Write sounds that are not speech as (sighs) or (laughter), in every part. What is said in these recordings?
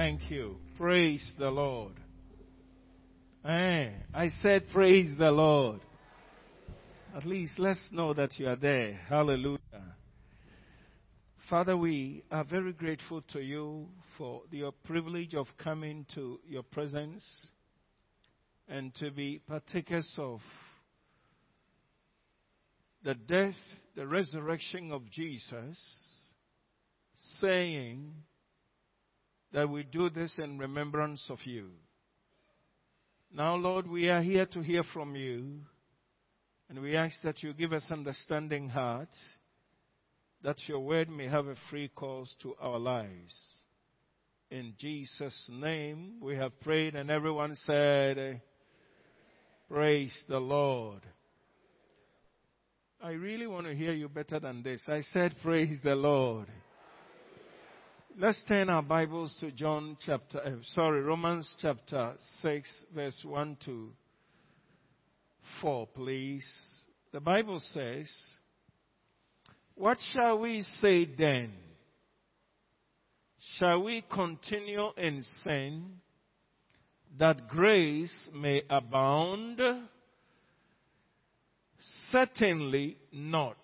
Thank you. Praise the Lord. Eh, I said, Praise the Lord. At least let's know that you are there. Hallelujah. Father, we are very grateful to you for your privilege of coming to your presence and to be partakers of the death, the resurrection of Jesus, saying that we do this in remembrance of you. Now, Lord, we are here to hear from you, and we ask that you give us understanding heart, that your word may have a free course to our lives. In Jesus' name we have prayed, and everyone said, Praise the Lord. I really want to hear you better than this. I said, Praise the Lord. Let's turn our Bibles to John chapter, uh, sorry, Romans chapter 6, verse 1 to 4, please. The Bible says, What shall we say then? Shall we continue in sin that grace may abound? Certainly not.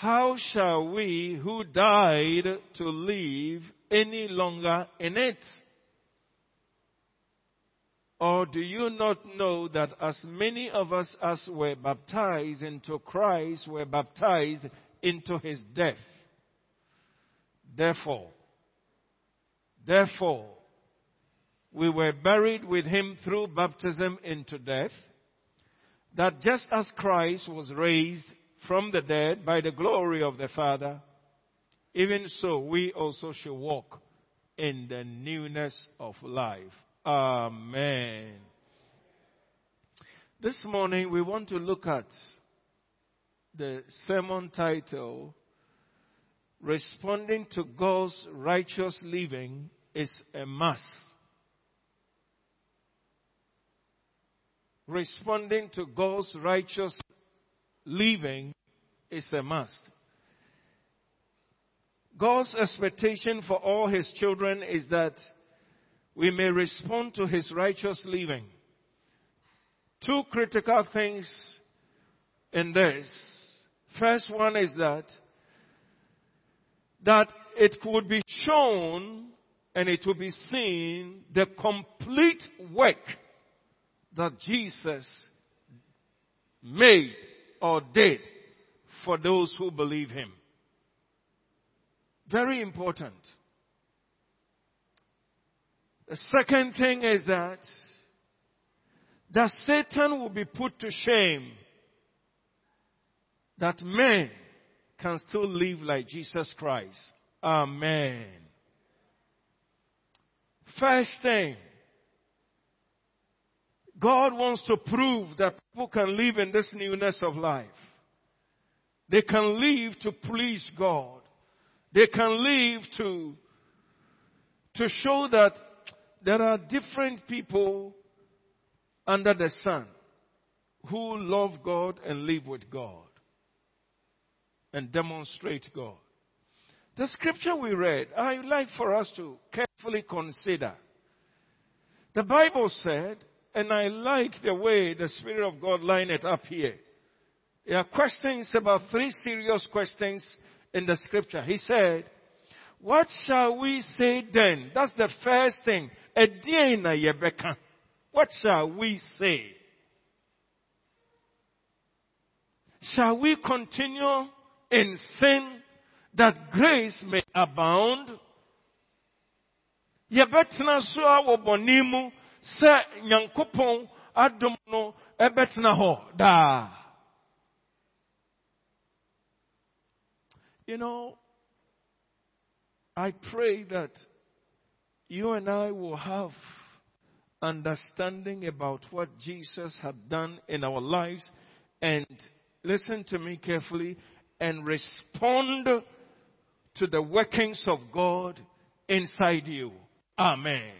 How shall we who died to live any longer in it? Or do you not know that as many of us as were baptized into Christ were baptized into his death? Therefore, therefore, we were buried with him through baptism into death, that just as Christ was raised from the dead by the glory of the Father, even so we also shall walk in the newness of life. Amen. This morning we want to look at the sermon title, Responding to God's Righteous Living is a Must. Responding to God's righteous living is a must. God's expectation for all his children is that we may respond to his righteous living. Two critical things in this. First one is that that it could be shown and it will be seen the complete work that Jesus made or did for those who believe him. Very important. The second thing is that that Satan will be put to shame that men can still live like Jesus Christ. Amen. First thing, God wants to prove that people can live in this newness of life. They can live to please God. They can live to, to show that there are different people under the sun who love God and live with God and demonstrate God. The scripture we read, I would like for us to carefully consider. The Bible said, and I like the way the Spirit of God lined it up here. There questions about three serious questions in the scripture. He said, What shall we say then? That's the first thing. What shall we say? Shall we continue in sin that grace may abound? yɛbɛtena so a wɔ bɔne mu sɛ nyankopɔn adom no You know, I pray that you and I will have understanding about what Jesus had done in our lives and listen to me carefully and respond to the workings of God inside you. Amen.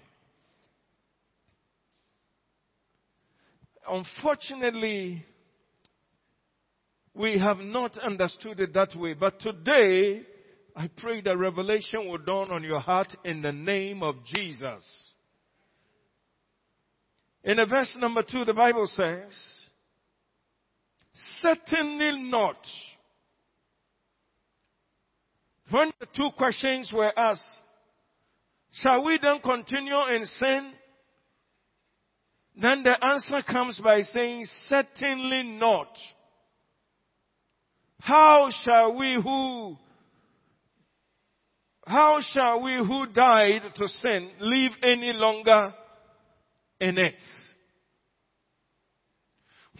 Unfortunately, we have not understood it that way. But today, I pray that revelation will dawn on your heart in the name of Jesus. In verse number two, the Bible says, certainly not. When the two questions were asked, shall we then continue in sin? Then the answer comes by saying, certainly not. How shall we who, how shall we who died to sin live any longer in it?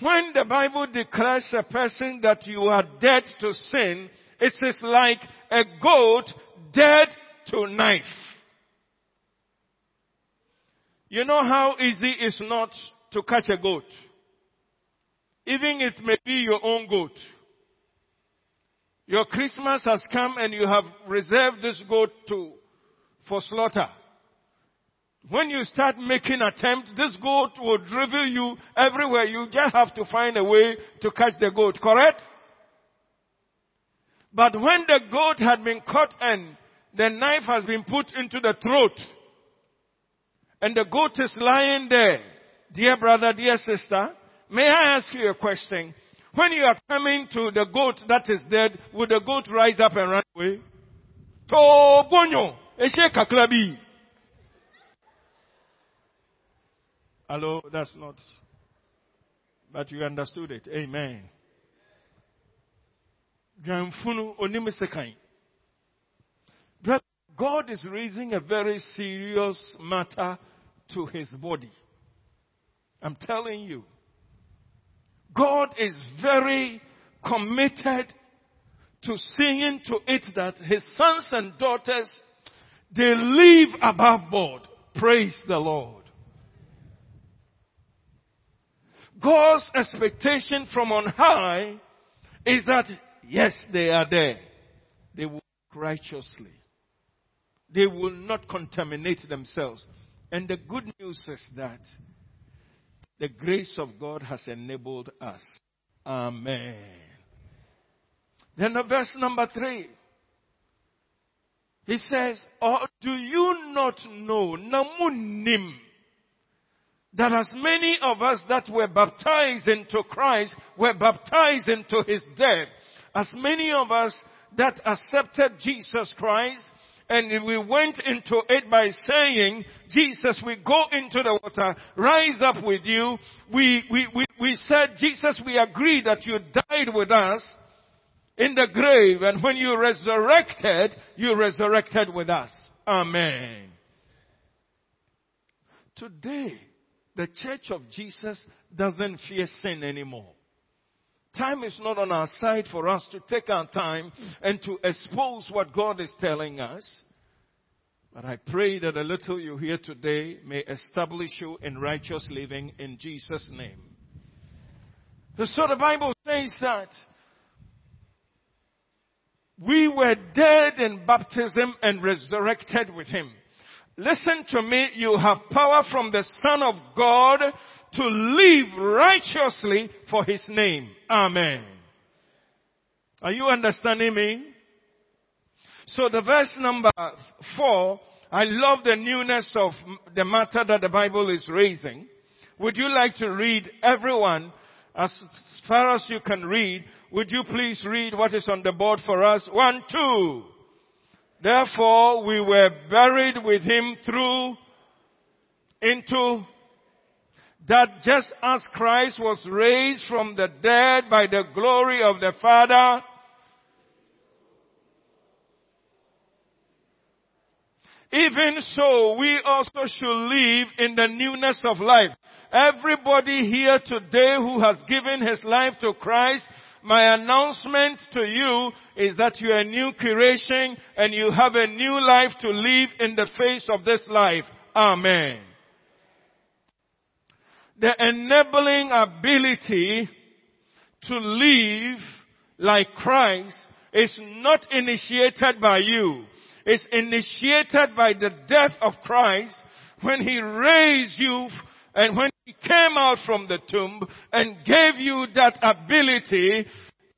When the Bible declares a person that you are dead to sin, it is like a goat dead to knife. You know how easy it's not to catch a goat. Even it may be your own goat. Your Christmas has come and you have reserved this goat to, for slaughter. When you start making attempt, this goat will drivel you everywhere. You just have to find a way to catch the goat, correct? But when the goat had been caught and the knife has been put into the throat, and the goat is lying there, dear brother, dear sister, may I ask you a question? When you are coming to the goat that is dead, would the goat rise up and run away? Eshe. Hello, that's not. But you understood it. Amen. God is raising a very serious matter to his body. I'm telling you. God is very committed to seeing to it that his sons and daughters, they live above board. Praise the Lord. God's expectation from on high is that yes, they are there. They will righteously. They will not contaminate themselves. And the good news is that the grace of God has enabled us. Amen. Then the verse number three. He says, or do you not know, namunim, that as many of us that were baptized into Christ were baptized into His death, as many of us that accepted Jesus Christ and we went into it by saying, Jesus, we go into the water, rise up with you. We, we, we, we said, Jesus, we agree that you died with us in the grave and when you resurrected, you resurrected with us. Amen. Today, the church of Jesus doesn't fear sin anymore. Time is not on our side for us to take our time and to expose what God is telling us. But I pray that the little you hear today may establish you in righteous living in Jesus' name. So the Bible says that we were dead in baptism and resurrected with Him. Listen to me, you have power from the Son of God to live righteously for His name. Amen. Are you understanding me? So the verse number four, I love the newness of the matter that the Bible is raising. Would you like to read everyone as far as you can read? Would you please read what is on the board for us? One, two. Therefore we were buried with him through into that just as Christ was raised from the dead by the glory of the Father, even so we also should live in the newness of life. Everybody here today who has given his life to Christ, my announcement to you is that you are a new creation and you have a new life to live in the face of this life. Amen the enabling ability to live like Christ is not initiated by you. It's initiated by the death of Christ when He raised you and when He came out from the tomb and gave you that ability,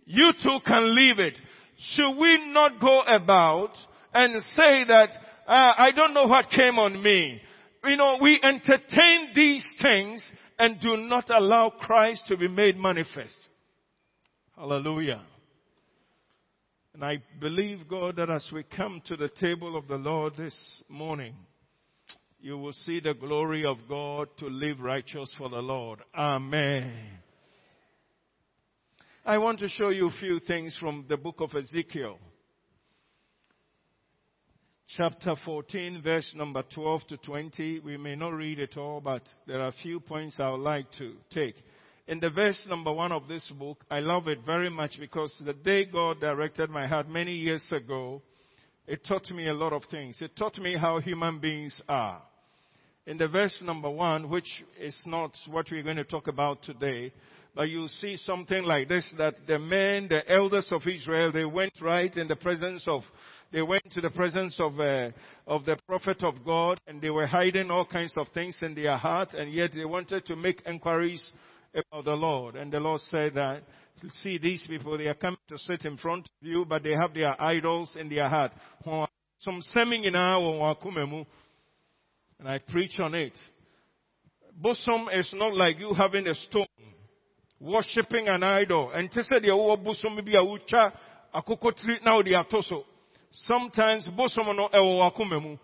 you too can live it. should we not go about and say that, uh, I don't know what came on me. You know, we entertain these things and do not allow Christ to be made manifest. Hallelujah. And I believe, God, that as we come to the table of the Lord this morning, you will see the glory of God to live righteous for the Lord. Amen. I want to show you a few things from the book of Ezekiel. Chapter 14, verse number 12 to 20. We may not read it all, but there are a few points I would like to take. In the verse number one of this book, I love it very much because the day God directed my heart many years ago, it taught me a lot of things. It taught me how human beings are. In the verse number one, which is not what we're going to talk about today, but you see something like this, that the men, the elders of Israel, they went right in the presence of, they went to the presence of, uh, of the prophet of God, and they were hiding all kinds of things in their heart, and yet they wanted to make inquiries about the Lord. And the Lord said that, see these people, they are coming to sit in front of you, but they have their idols in their heart. And I preach on it. Bosom is not like you having a stone worshipping an idol. And to say the owo bosom bi a ucha akokotri now the atoso. Sometimes bosom no ewo.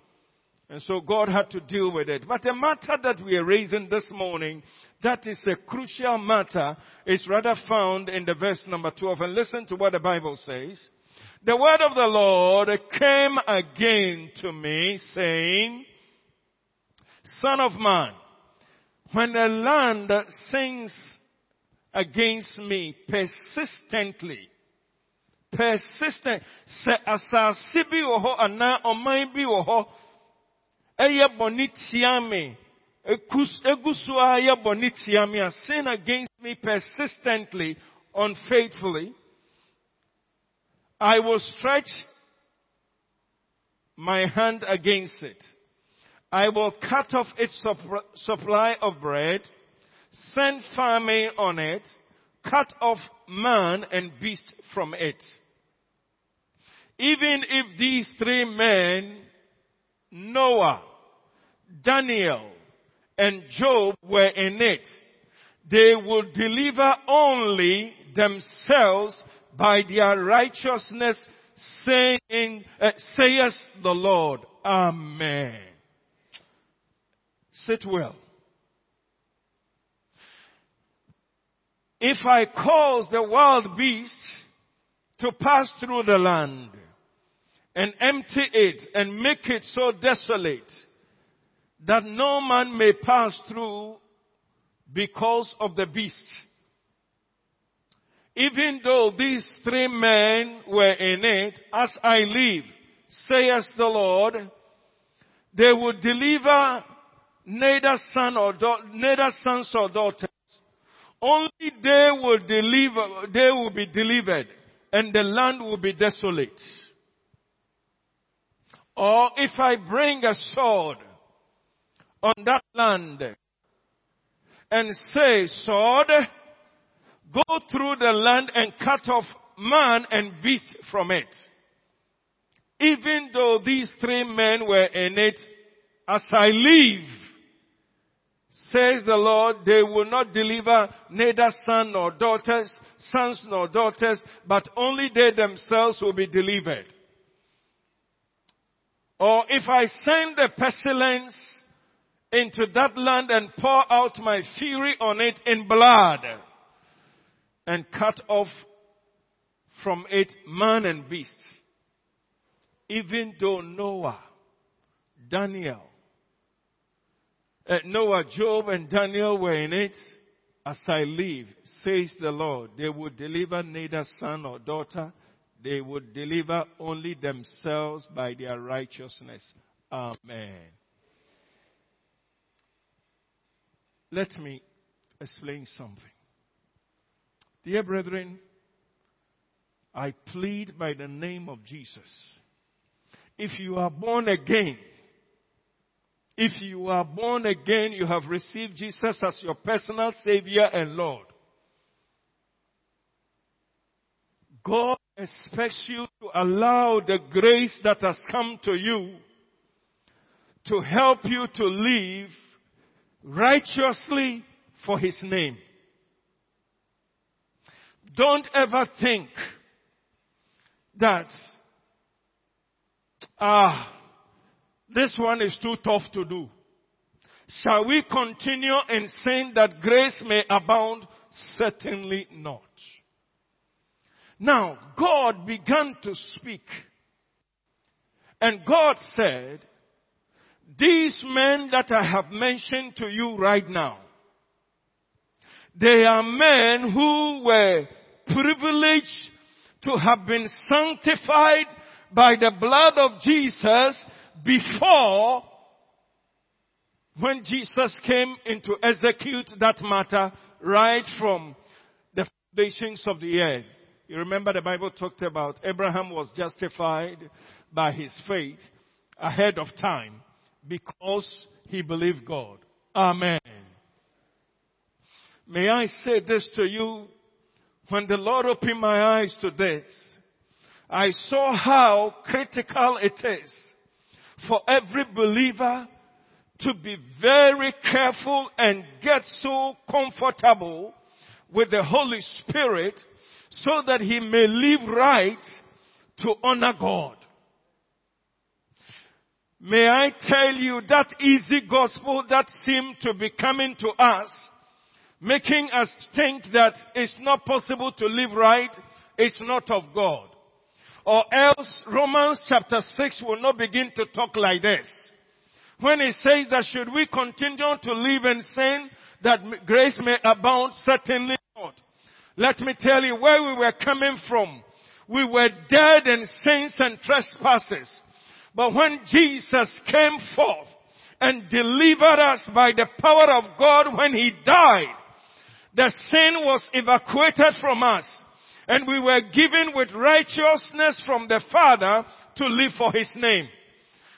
And so God had to deal with it. But the matter that we are raising this morning, that is a crucial matter, is rather found in the verse number 12. And listen to what the Bible says. The word of the Lord came again to me saying, Son of man, when the land sings against me persistently. Persistent. Sɛ asase bi wɔ hɔ anaa ɔman bi wɔ hɔ ɛyɛ bɔne tia me. Egu so a bɔne tia me a sin against me persistently, unfaithfully. I will stretch my hand against it. I will cut off its supply of bread send famine on it, cut off man and beast from it. Even if these three men, Noah, Daniel, and Job were in it, they would deliver only themselves by their righteousness, saying, uh, saith the Lord. Amen. Sit well. if I cause the wild beast to pass through the land and empty it and make it so desolate that no man may pass through because of the beast. Even though these three men were in it, as I live, says the Lord, they would deliver neither son or da- neither sons or daughters only they will deliver, they will be delivered and the land will be desolate. Or if I bring a sword on that land and say, sword, go through the land and cut off man and beast from it. Even though these three men were in it, as I live, says the Lord, they will not deliver neither son nor daughters, sons nor daughters, but only they themselves will be delivered. Or if I send a pestilence into that land and pour out my fury on it in blood and cut off from it man and beast, even though Noah, Daniel, uh, Noah, Job, and Daniel were in it. As I live, says the Lord, they would deliver neither son or daughter. They would deliver only themselves by their righteousness. Amen. Let me explain something. Dear brethren, I plead by the name of Jesus. If you are born again, if you are born again, you have received Jesus as your personal Savior and Lord. God expects you to allow the grace that has come to you to help you to live righteously for His name. Don't ever think that, ah, this one is too tough to do. Shall we continue in saying that grace may abound? Certainly not. Now, God began to speak. And God said, these men that I have mentioned to you right now, they are men who were privileged to have been sanctified by the blood of Jesus before when Jesus came in to execute that matter right from the foundations of the earth. You remember the Bible talked about Abraham was justified by his faith ahead of time because he believed God. Amen. May I say this to you? When the Lord opened my eyes to this, I saw how critical it is for every believer to be very careful and get so comfortable with the Holy Spirit so that he may live right to honor God. May I tell you that easy gospel that seemed to be coming to us, making us think that it's not possible to live right, it's not of God. Or else Romans chapter 6 will not begin to talk like this. When it says that should we continue to live in sin, that grace may abound, certainly not. Let me tell you where we were coming from. We were dead in sins and trespasses. But when Jesus came forth and delivered us by the power of God when He died, the sin was evacuated from us and we were given with righteousness from the Father to live for His name.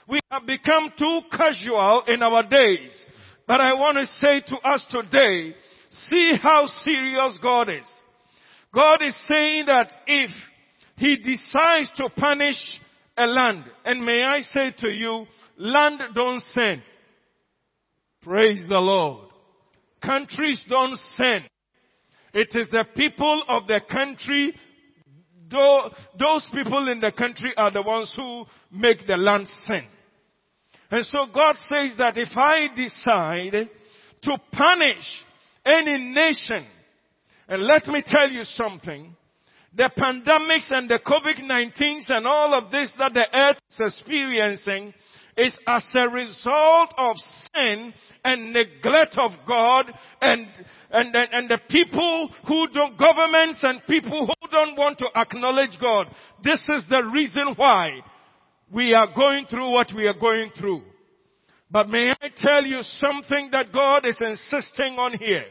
We have become too casual in our days. But I want to say to us today, see how serious God is. God is saying that if He decides to punish a land, and may I say to you, land don't sin. Praise the Lord. Countries don't sin. It is the people of the country, those people in the country are the ones who make the land sin. And so God says that if I decide to punish any nation, and let me tell you something, the pandemics and the COVID-19s and all of this that the earth is experiencing is as a result of sin and neglect of God and, and, and the people who don't, governments and people who don't want to acknowledge God. This is the reason why we are going through what we are going through. But may I tell you something that God is insisting on here.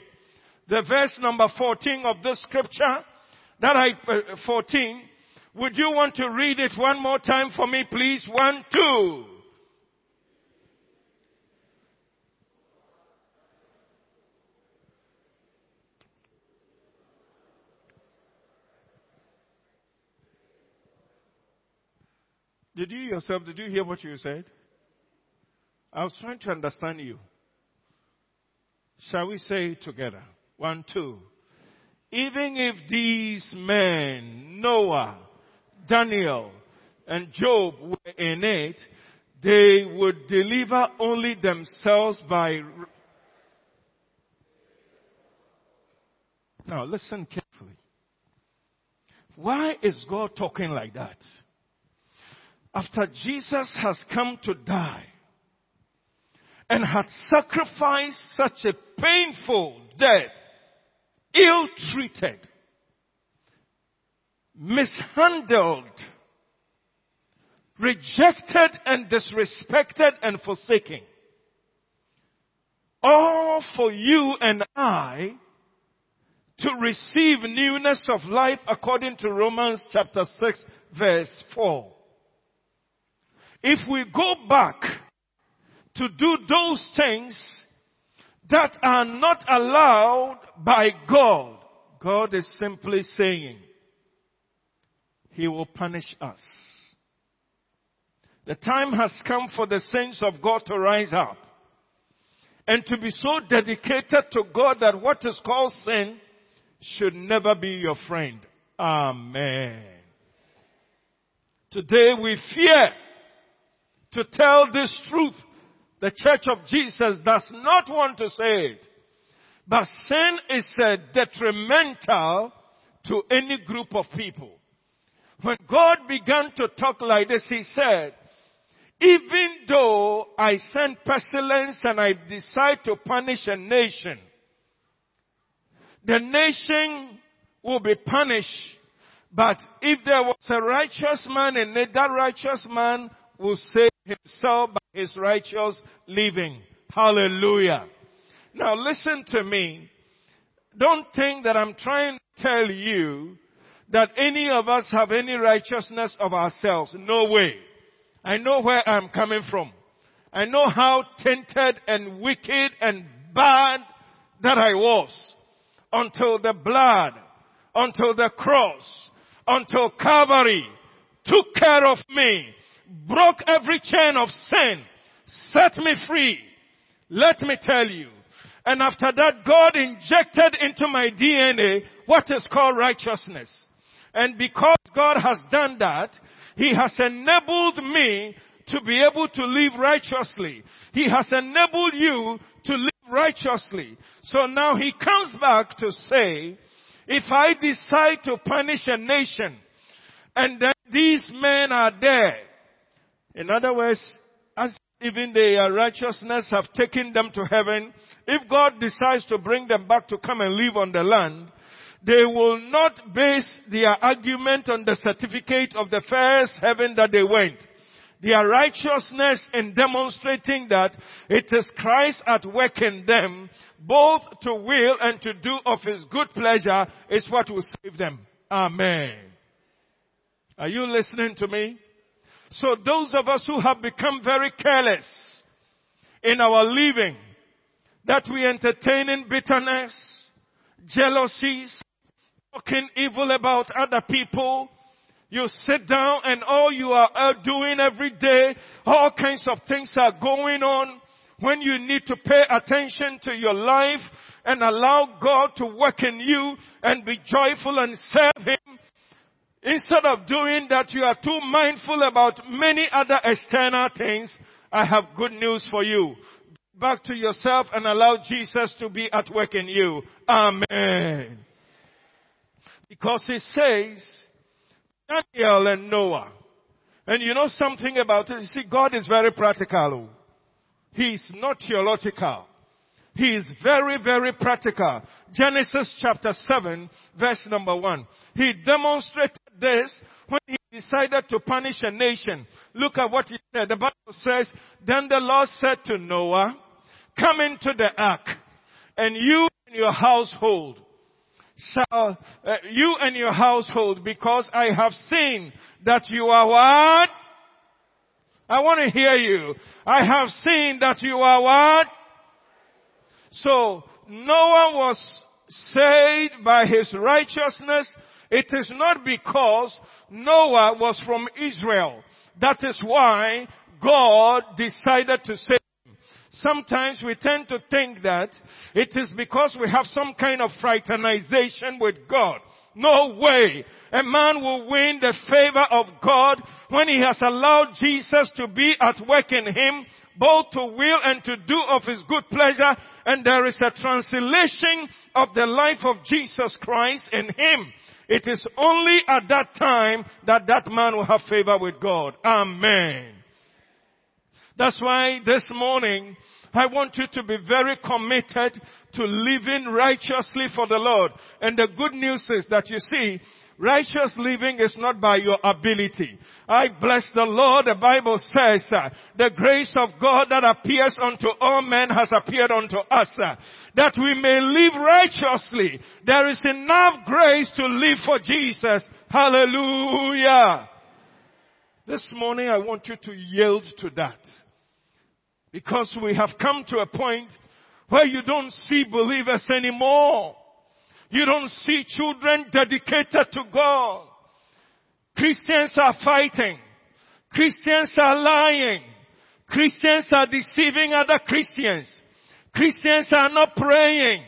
The verse number 14 of this scripture, that I, uh, 14, would you want to read it one more time for me please? One, two. Did you yourself, did you hear what you said? I was trying to understand you. Shall we say together? One, two. Even if these men, Noah, Daniel, and Job were in it, they would deliver only themselves by. Now listen carefully. Why is God talking like that? After Jesus has come to die, and had sacrificed such a painful death, ill-treated, mishandled, rejected and disrespected and forsaken. All for you and I to receive newness of life according to Romans chapter 6 verse 4. If we go back to do those things that are not allowed by God. God is simply saying, He will punish us. The time has come for the saints of God to rise up and to be so dedicated to God that what is called sin should never be your friend. Amen. Today we fear to tell this truth. The church of Jesus does not want to say it. But sin is detrimental to any group of people. When God began to talk like this, He said, even though I send pestilence and I decide to punish a nation, the nation will be punished. But if there was a righteous man it, that righteous man will save himself by his righteous living. Hallelujah. Now listen to me. Don't think that I'm trying to tell you that any of us have any righteousness of ourselves. No way. I know where I'm coming from. I know how tainted and wicked and bad that I was until the blood, until the cross, until Calvary took care of me, broke every chain of sin, set me free. Let me tell you. And after that, God injected into my DNA what is called righteousness. And because God has done that, He has enabled me to be able to live righteously. He has enabled you to live righteously. So now he comes back to say, if I decide to punish a nation and then these men are there, in other words, as even their uh, righteousness have taken them to heaven, if God decides to bring them back to come and live on the land, they will not base their argument on the certificate of the first heaven that they went their righteousness in demonstrating that it is Christ at work in them, both to will and to do of His good pleasure is what will save them. Amen. Are you listening to me? So those of us who have become very careless in our living, that we entertain in bitterness, jealousies, talking evil about other people, you sit down and all you are doing every day, all kinds of things are going on when you need to pay attention to your life and allow God to work in you and be joyful and serve Him. Instead of doing that, you are too mindful about many other external things. I have good news for you. Back to yourself and allow Jesus to be at work in you. Amen. Because He says, Daniel and Noah. And you know something about it? You see, God is very practical. He is not theological. He is very, very practical. Genesis chapter 7, verse number 1. He demonstrated this when he decided to punish a nation. Look at what he said. The Bible says, Then the Lord said to Noah, Come into the ark, and you and your household shall uh, you and your household because I have seen that you are what? I want to hear you. I have seen that you are what? So Noah was saved by his righteousness. It is not because Noah was from Israel. That is why God decided to save him. Sometimes we tend to think that it is because we have some kind of fraternization with God. No way. A man will win the favor of God when he has allowed Jesus to be at work in him, both to will and to do of his good pleasure. And there is a translation of the life of Jesus Christ in him. It is only at that time that that man will have favor with God. Amen. That's why this morning, I want you to be very committed to living righteously for the Lord. And the good news is that you see, righteous living is not by your ability. I bless the Lord. The Bible says, uh, the grace of God that appears unto all men has appeared unto us, uh, that we may live righteously. There is enough grace to live for Jesus. Hallelujah. This morning I want you to yield to that. Because we have come to a point where you don't see believers anymore. You don't see children dedicated to God. Christians are fighting. Christians are lying. Christians are deceiving other Christians. Christians are not praying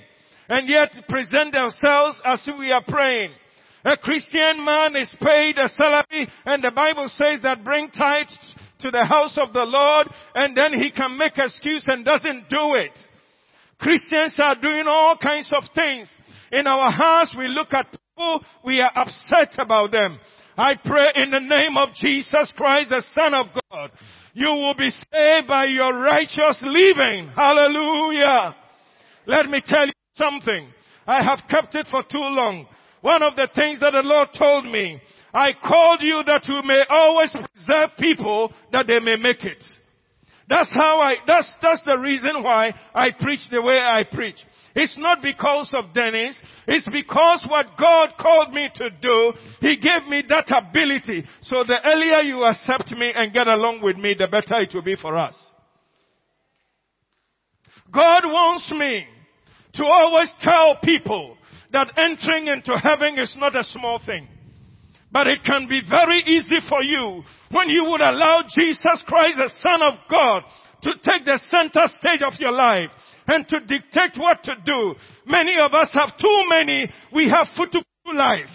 and yet present themselves as if we are praying. A Christian man is paid a salary and the Bible says that bring tithes to the house of the Lord and then he can make excuse and doesn't do it. Christians are doing all kinds of things. In our hearts we look at people, we are upset about them. I pray in the name of Jesus Christ, the Son of God, you will be saved by your righteous living. Hallelujah. Let me tell you something. I have kept it for too long. One of the things that the Lord told me, I called you that you may always preserve people that they may make it. That's how I, that's, that's the reason why I preach the way I preach. It's not because of Dennis. It's because what God called me to do, He gave me that ability. So the earlier you accept me and get along with me, the better it will be for us. God wants me to always tell people that entering into heaven is not a small thing. But it can be very easy for you when you would allow Jesus Christ, the Son of God, to take the center stage of your life and to dictate what to do. Many of us have too many, we have to life.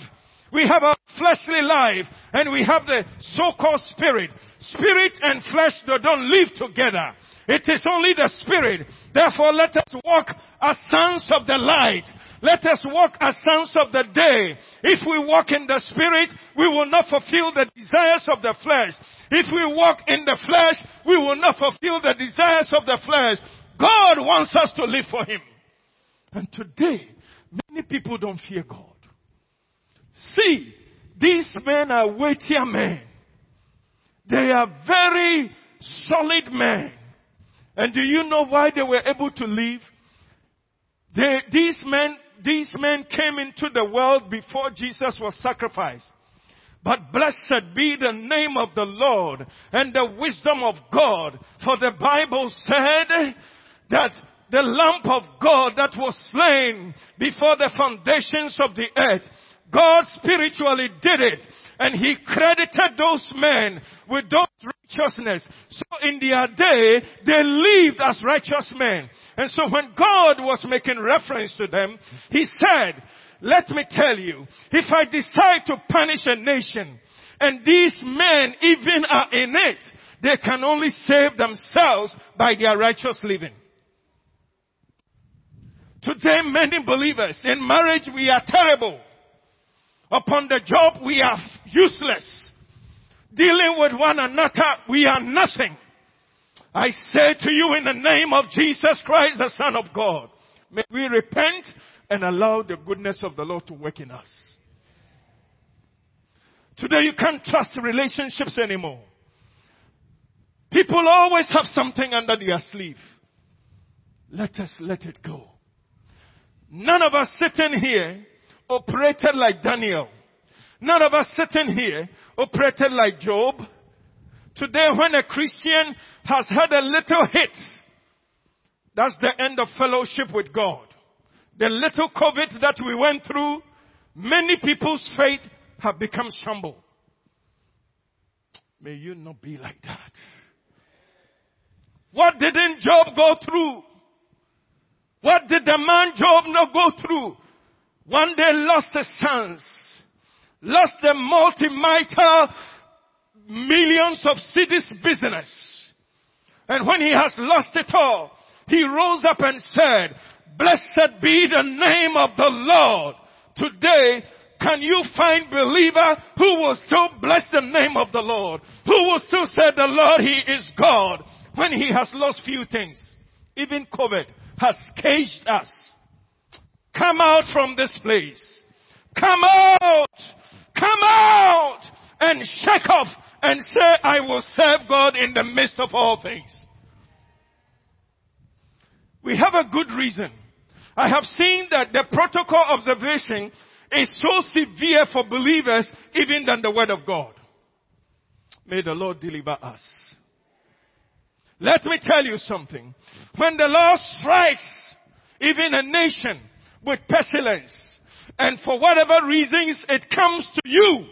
We have a fleshly life and we have the so-called spirit. Spirit and flesh don't live together. It is only the spirit. Therefore let us walk as sons of the light. Let us walk as sons of the day. If we walk in the spirit, we will not fulfill the desires of the flesh. If we walk in the flesh, we will not fulfill the desires of the flesh. God wants us to live for Him. And today, many people don't fear God. See, these men are weightier men. They are very solid men. And do you know why they were able to live? They, these men, these men came into the world before Jesus was sacrificed. But blessed be the name of the Lord and the wisdom of God. For the Bible said that the lamb of God that was slain before the foundations of the earth, God spiritually did it and he credited those men with those righteousness. So in their day, they lived as righteous men. And so when God was making reference to them, he said, let me tell you, if I decide to punish a nation and these men even are in it, they can only save themselves by their righteous living. Today many believers in marriage we are terrible. Upon the job we are useless. Dealing with one another we are nothing. I say to you in the name of Jesus Christ, the Son of God, may we repent and allow the goodness of the Lord to work in us. Today you can't trust relationships anymore. People always have something under their sleeve. Let us let it go. None of us sitting here operated like Daniel. None of us sitting here operated like Job. Today when a Christian has had a little hit, that's the end of fellowship with God. The little COVID that we went through, many people's faith have become shamble. May you not be like that. What didn't Job go through? Did the man Job not go through? One day lost his sons, lost a multi-mitre millions of cities business. And when he has lost it all, he rose up and said, blessed be the name of the Lord. Today, can you find believer who will still bless the name of the Lord? Who will still say the Lord, He is God when He has lost few things? Even COVID has caged us. Come out from this place. Come out. Come out and shake off and say, I will serve God in the midst of all things. We have a good reason. I have seen that the protocol observation is so severe for believers even than the word of God. May the Lord deliver us. Let me tell you something. When the Lord strikes even a nation with pestilence, and for whatever reasons it comes to you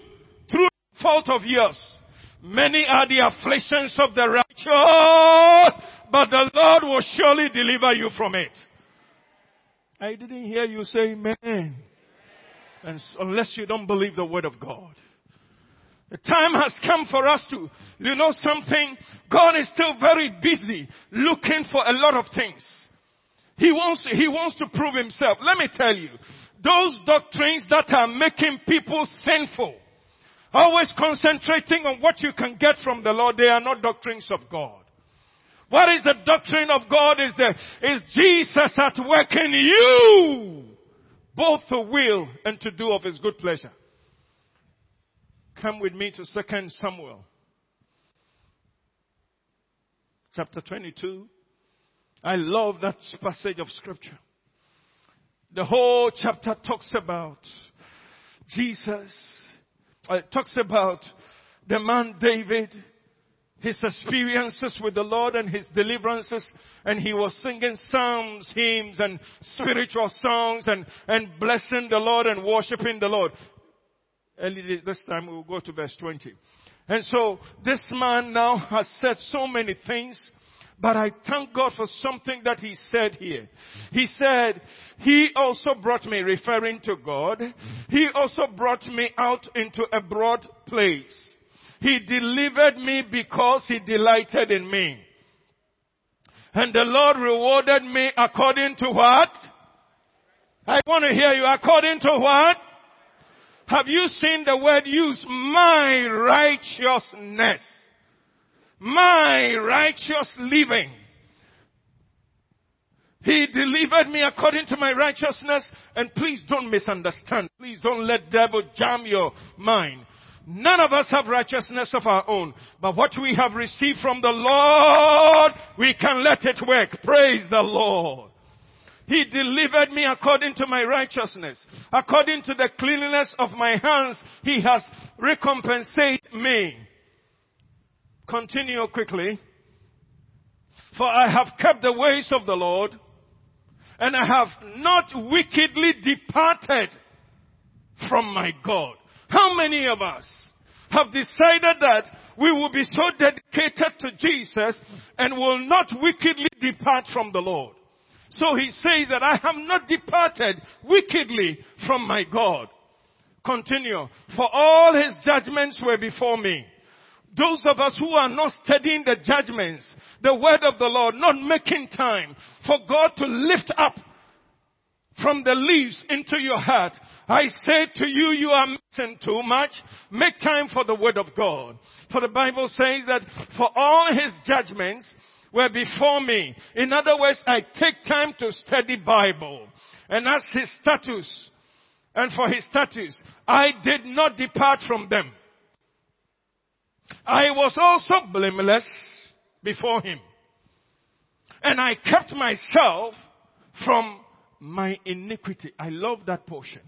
through fault of yours. Many are the afflictions of the righteous, but the Lord will surely deliver you from it. I didn't hear you say amen. And unless you don't believe the word of God. The time has come for us to, you know something? God is still very busy looking for a lot of things. He wants, he wants to prove himself. Let me tell you, those doctrines that are making people sinful, always concentrating on what you can get from the Lord, they are not doctrines of God. What is the doctrine of God is the, is Jesus at work in you, both to will and to do of his good pleasure. Come with me to 2 Samuel. Chapter 22. I love that passage of scripture. The whole chapter talks about Jesus. Uh, it talks about the man David, his experiences with the Lord and his deliverances, and he was singing psalms, hymns, and spiritual songs, and, and blessing the Lord and worshiping the Lord. Early this time we will go to verse 20. And so this man now has said so many things, but I thank God for something that he said here. He said, He also brought me, referring to God, He also brought me out into a broad place. He delivered me because He delighted in me. And the Lord rewarded me according to what? I want to hear you. According to what? Have you seen the word used? My righteousness. My righteous living. He delivered me according to my righteousness. And please don't misunderstand. Please don't let devil jam your mind. None of us have righteousness of our own. But what we have received from the Lord, we can let it work. Praise the Lord. He delivered me according to my righteousness. According to the cleanliness of my hands, He has recompensated me. Continue quickly. For I have kept the ways of the Lord, and I have not wickedly departed from my God. How many of us have decided that we will be so dedicated to Jesus and will not wickedly depart from the Lord? So he says that I have not departed wickedly from my God. Continue. For all his judgments were before me. Those of us who are not studying the judgments, the word of the Lord, not making time for God to lift up from the leaves into your heart. I say to you, you are missing too much. Make time for the word of God. For the Bible says that for all his judgments were before me. In other words, I take time to study Bible. And as his status, and for his status, I did not depart from them. I was also blameless before him. And I kept myself from my iniquity. I love that portion.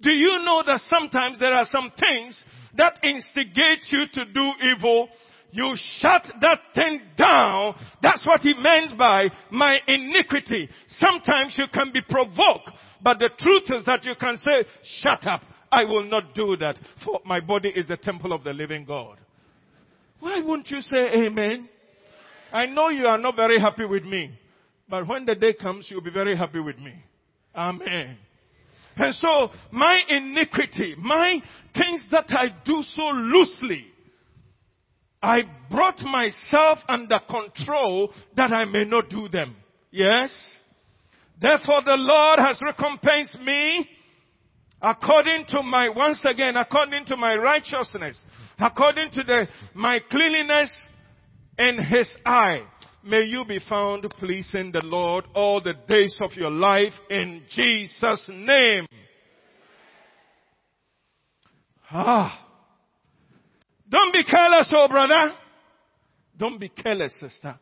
Do you know that sometimes there are some things that instigate you to do evil? You shut that thing down. That's what he meant by my iniquity. Sometimes you can be provoked, but the truth is that you can say, shut up. I will not do that, for my body is the temple of the living God. Why won't you say amen? I know you are not very happy with me. But when the day comes, you'll be very happy with me. Amen. And so, my iniquity, my things that I do so loosely, I brought myself under control that I may not do them. Yes? Therefore the Lord has recompensed me according to my, once again, according to my righteousness, according to the, my cleanliness in His eye. May you be found pleasing the Lord all the days of your life in Jesus' name. Ah. Don't be careless, oh brother. Don't be careless, sister.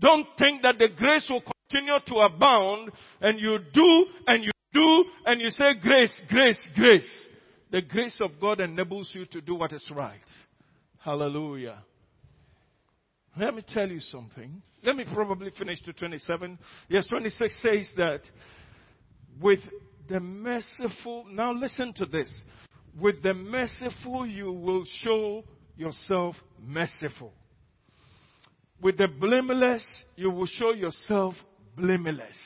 Don't think that the grace will continue to abound and you do and you do and you say grace, grace, grace. The grace of God enables you to do what is right. Hallelujah. Let me tell you something. Let me probably finish to 27. Yes, 26 says that with the merciful, now listen to this. With the merciful, you will show yourself merciful. With the blameless, you will show yourself blameless.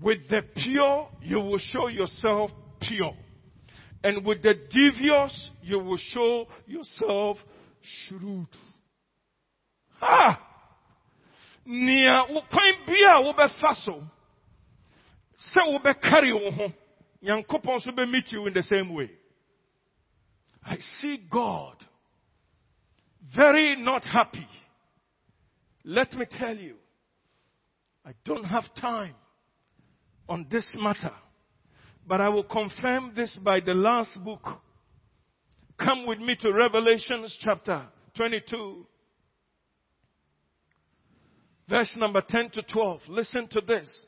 With the pure, you will show yourself pure. And with the devious, you will show yourself shrewd. Ha! Nia kwan bi a wobɛfa so sɛ wobɛkari wo ho nyankopɔn nso bɛ meet you in the same way. I see God very not happy. Let me tell you, I don't have time on this matter, but I will confirm this by the last book. Come with me to Revelations chapter 22, verse number 10 to 12. Listen to this.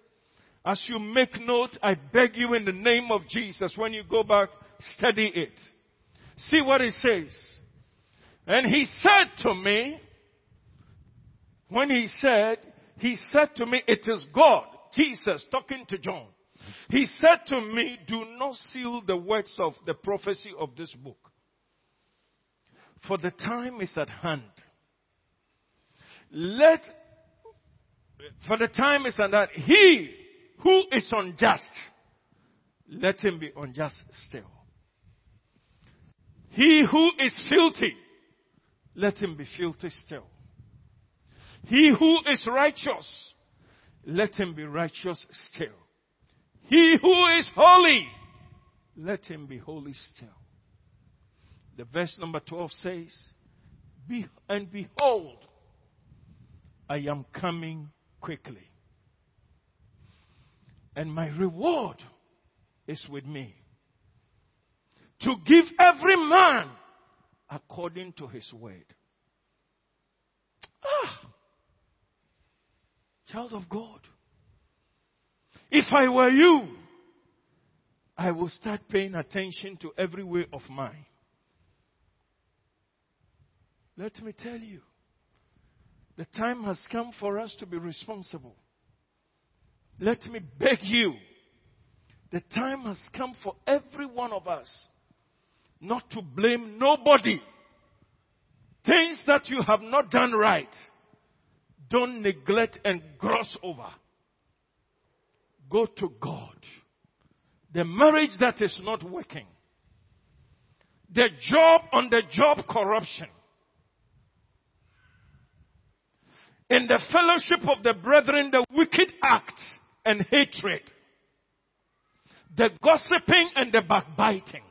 As you make note, I beg you in the name of Jesus, when you go back, study it. See what it says. And he said to me, when he said, he said to me, it is God, Jesus talking to John. He said to me, do not seal the words of the prophecy of this book. For the time is at hand. Let, for the time is at hand. He who is unjust, let him be unjust still. He who is filthy, let him be filthy still. He who is righteous, let him be righteous still. He who is holy, let him be holy still. The verse number 12 says, be, and behold, I am coming quickly. And my reward is with me to give every man according to his word. Ah, child of God. If I were you, I would start paying attention to every way of mine. Let me tell you, the time has come for us to be responsible. Let me beg you, the time has come for every one of us not to blame nobody. Things that you have not done right, don't neglect and gloss over. Go to God. The marriage that is not working, the job on the job corruption, in the fellowship of the brethren, the wicked act and hatred, the gossiping and the backbiting,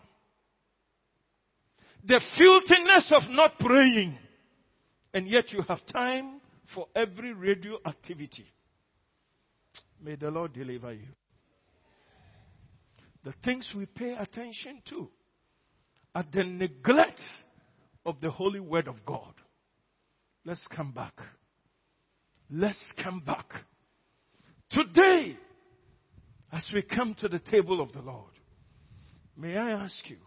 the filthiness of not praying, and yet you have time for every radio activity. May the Lord deliver you. The things we pay attention to are the neglect of the holy word of God. Let's come back. Let's come back. Today, as we come to the table of the Lord, may I ask you,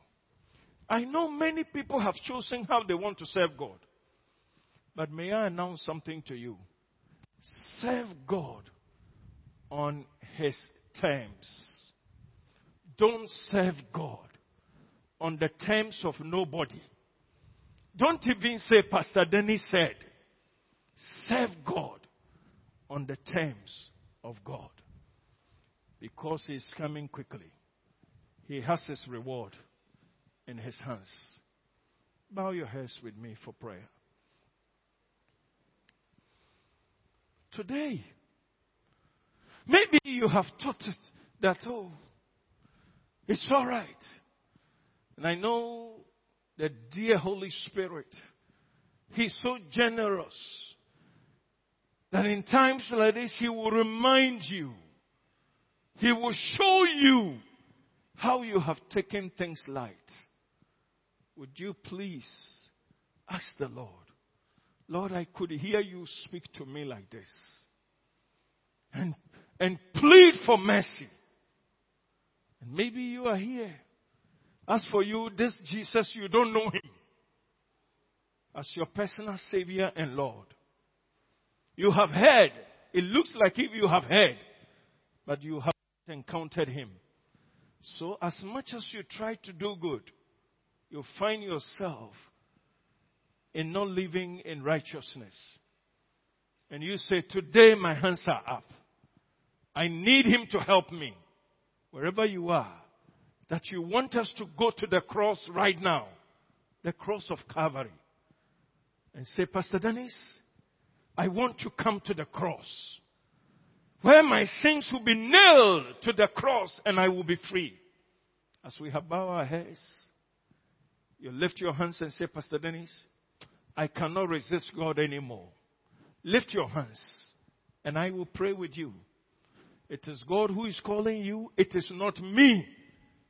I know many people have chosen how they want to serve God. But may I announce something to you? Serve God on His terms. Don't serve God on the terms of nobody. Don't even say, Pastor Dennis said. Serve God on the terms of God. Because He is coming quickly. He has His reward in his hands. Bow your heads with me for prayer. Today, maybe you have thought that, oh, it's all right. And I know the dear Holy Spirit, He's so generous that in times like this, He will remind you, He will show you how you have taken things light would you please ask the Lord, Lord, I could hear you speak to me like this. And, and plead for mercy. And maybe you are here. As for you, this Jesus, you don't know him as your personal Savior and Lord. You have heard. It looks like if you have heard, but you have not encountered him. So, as much as you try to do good, you find yourself in not living in righteousness. And you say, Today my hands are up. I need Him to help me. Wherever you are, that you want us to go to the cross right now, the cross of Calvary, and say, Pastor Dennis, I want to come to the cross where my sins will be nailed to the cross and I will be free. As we have bowed our heads, you lift your hands and say, Pastor Dennis, I cannot resist God anymore. Lift your hands and I will pray with you. It is God who is calling you. It is not me.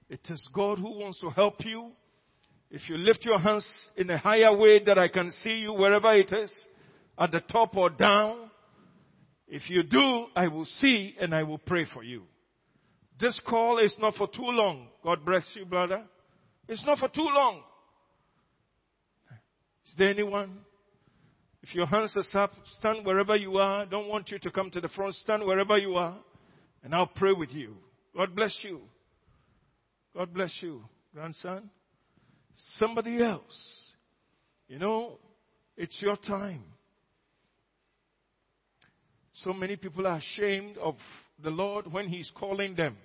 It is God who wants to help you. If you lift your hands in a higher way that I can see you wherever it is, at the top or down, if you do, I will see and I will pray for you. This call is not for too long. God bless you, brother. It's not for too long. Is there anyone? If your hands are up, stand wherever you are. I Don't want you to come to the front. Stand wherever you are. And I'll pray with you. God bless you. God bless you, grandson. Somebody else. You know, it's your time. So many people are ashamed of the Lord when He's calling them.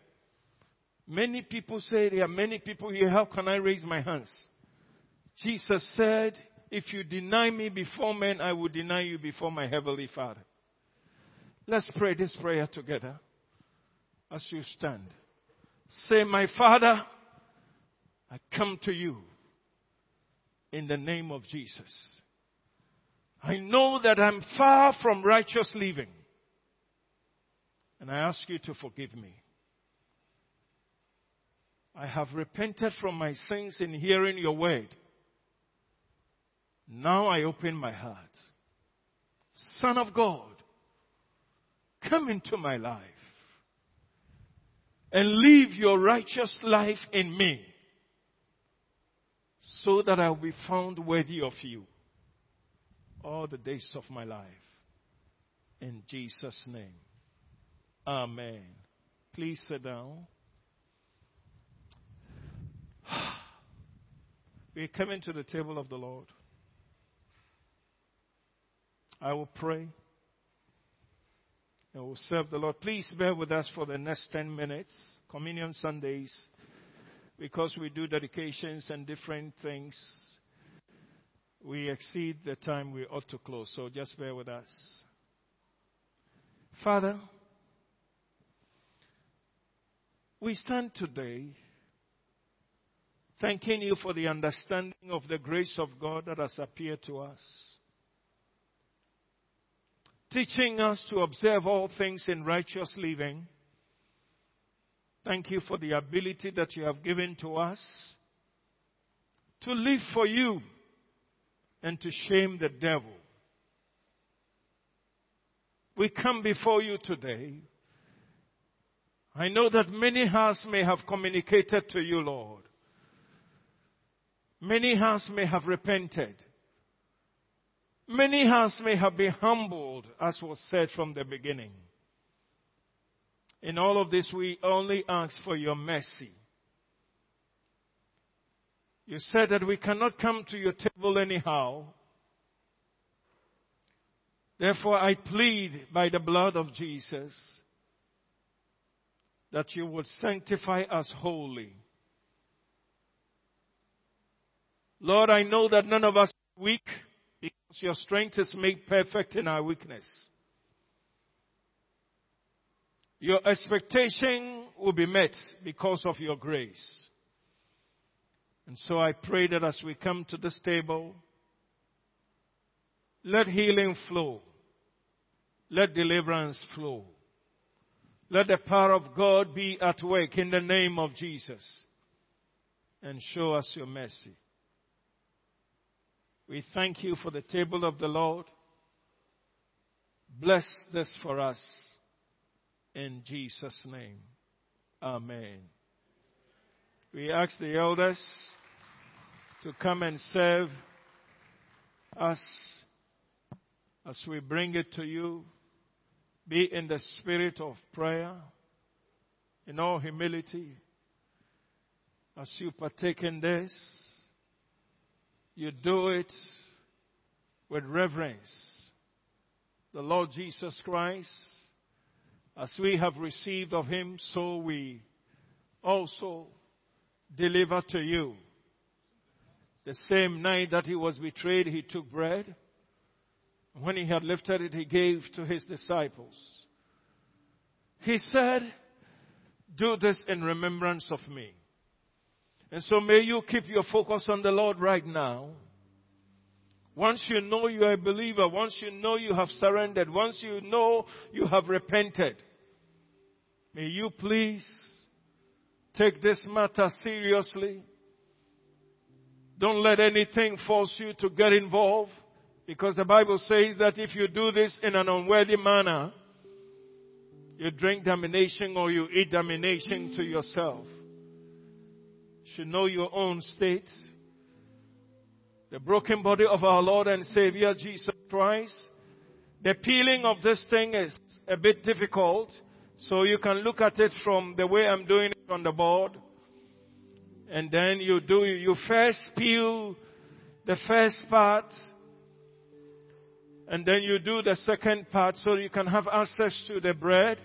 Many people say there are many people here. How can I raise my hands? Jesus said, If you deny me before men, I will deny you before my heavenly Father. Let's pray this prayer together as you stand. Say, My Father, I come to you in the name of Jesus. I know that I'm far from righteous living. And I ask you to forgive me. I have repented from my sins in hearing your word. Now I open my heart. Son of God, come into my life and live your righteous life in me so that I will be found worthy of you all the days of my life. In Jesus' name. Amen. Please sit down. (sighs) We're coming to the table of the Lord. I will pray and we'll serve the Lord. Please bear with us for the next 10 minutes, Communion Sundays, because we do dedications and different things. We exceed the time we ought to close, so just bear with us. Father, we stand today thanking you for the understanding of the grace of God that has appeared to us. Teaching us to observe all things in righteous living. Thank you for the ability that you have given to us to live for you and to shame the devil. We come before you today I know that many hearts may have communicated to you, Lord. Many hearts may have repented. Many hearts may have been humbled, as was said from the beginning. In all of this, we only ask for your mercy. You said that we cannot come to your table anyhow. Therefore, I plead by the blood of Jesus that you would sanctify us wholly. Lord, I know that none of us are weak because your strength is made perfect in our weakness. Your expectation will be met because of your grace. And so I pray that as we come to this table, let healing flow. Let deliverance flow. Let the power of God be at work in the name of Jesus and show us your mercy. We thank you for the table of the Lord. Bless this for us in Jesus' name. Amen. We ask the elders to come and serve us as we bring it to you. Be in the spirit of prayer, in all humility. as you partake in this, you do it with reverence. The Lord Jesus Christ, as we have received of him, so we also deliver to you. The same night that he was betrayed, he took bread. When he had lifted it, he gave to his disciples. He said, Do this in remembrance of me. And so may you keep your focus on the Lord right now. Once you know you are a believer, once you know you have surrendered, once you know you have repented, may you please take this matter seriously. Don't let anything force you to get involved because the Bible says that if you do this in an unworthy manner, you drink damnation or you eat damnation to yourself You should know your own state. The broken body of our Lord and Savior Jesus Christ. The peeling of this thing is a bit difficult, so you can look at it from the way I'm doing it on the board. And then you do, you first peel the first part, and then you do the second part so you can have access to the bread.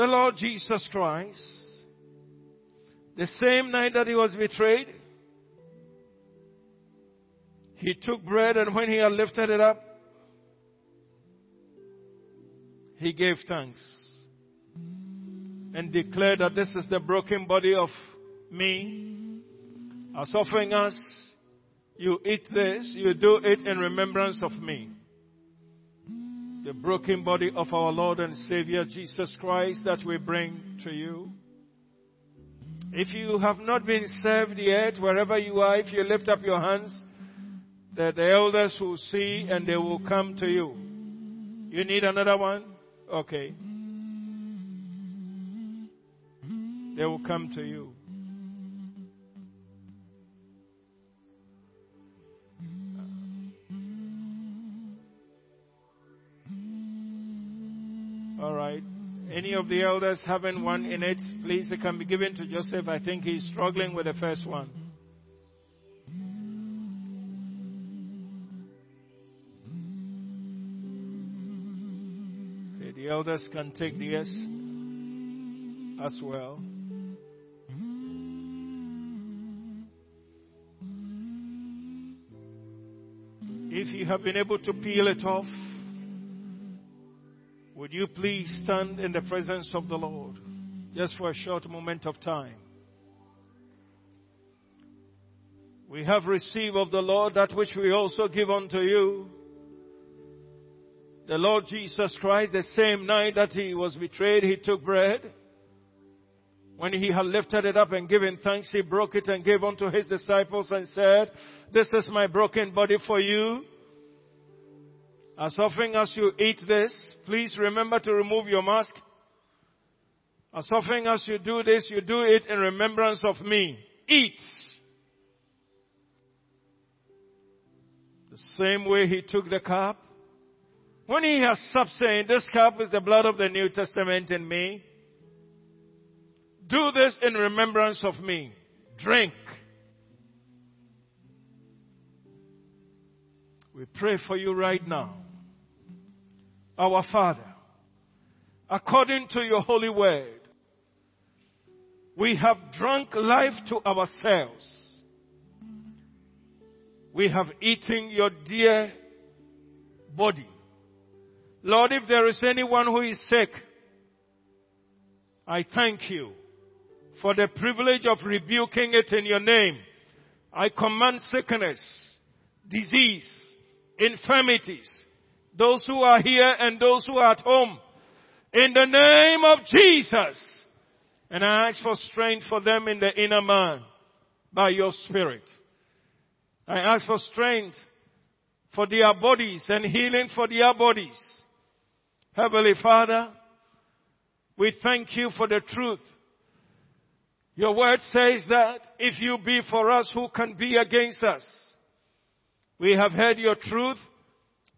the Lord Jesus Christ, the same night that he was betrayed, he took bread and when he had lifted it up, he gave thanks and declared that this is the broken body of me. As offering us, you eat this, you do it in remembrance of me the broken body of our Lord and Savior Jesus Christ that we bring to you. If you have not been served yet, wherever you are, if you lift up your hands, that the elders will see and they will come to you. You need another one? Okay. They will come to you. Any of the elders having one in it, please, it can be given to Joseph. I think he's struggling with the first one. Okay, the elders can take this as well. If you have been able to peel it off, would you please stand in the presence of the Lord just for a short moment of time? We have received of the Lord that which we also give unto you. The Lord Jesus Christ, the same night that he was betrayed, he took bread. When he had lifted it up and given thanks, he broke it and gave unto his disciples and said, This is my broken body for you. As often as you eat this, please remember to remove your mask. As often as you do this, you do it in remembrance of me. Eat. The same way he took the cup. When he has supped saying, this cup is the blood of the New Testament in me. Do this in remembrance of me. Drink. We pray for you right now. Our Father, according to your holy word, we have drunk life to ourselves. We have eaten your dear body. Lord, if there is anyone who is sick, I thank you for the privilege of rebuking it in your name. I command sickness, disease, infirmities, those who are here and those who are at home. In the name of Jesus. And I ask for strength for them in the inner man by your spirit. I ask for strength for their bodies and healing for their bodies. Heavenly Father, we thank you for the truth. Your word says that if you be for us, who can be against us? We have heard your truth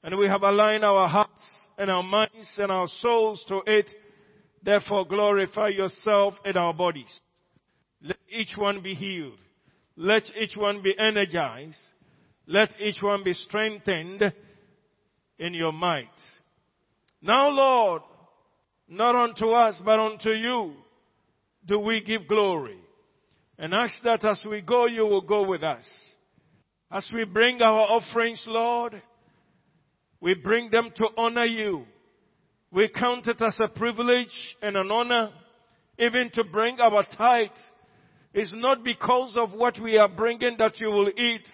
and we have aligned our hearts and our minds and our souls to it Therefore glorify yourself in our bodies. Let each one be healed. Let each one be energized. Let each one be strengthened in your might. Now Lord, not unto us, but unto you do we give glory. And ask that as we go, you will go with us. As we bring our offerings, Lord, we bring them to honor you. We count it as a privilege and an honor even to bring our tithe. It's not because of what we are bringing that you will eat,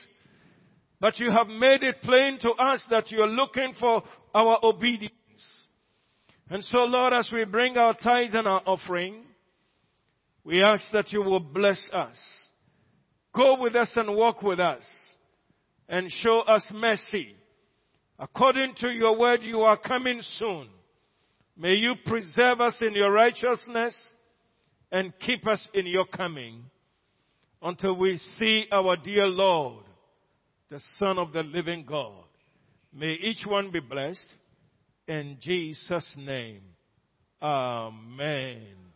but you have made it plain to us that you are looking for our obedience. And so, Lord, as we bring our tithe and our offering, we ask that you will bless us. Go with us and walk with us and show us mercy. According to your word, you are coming soon. May you preserve us in your righteousness and keep us in your coming until we see our dear Lord, the Son of the living God. May each one be blessed in Jesus' name. Amen.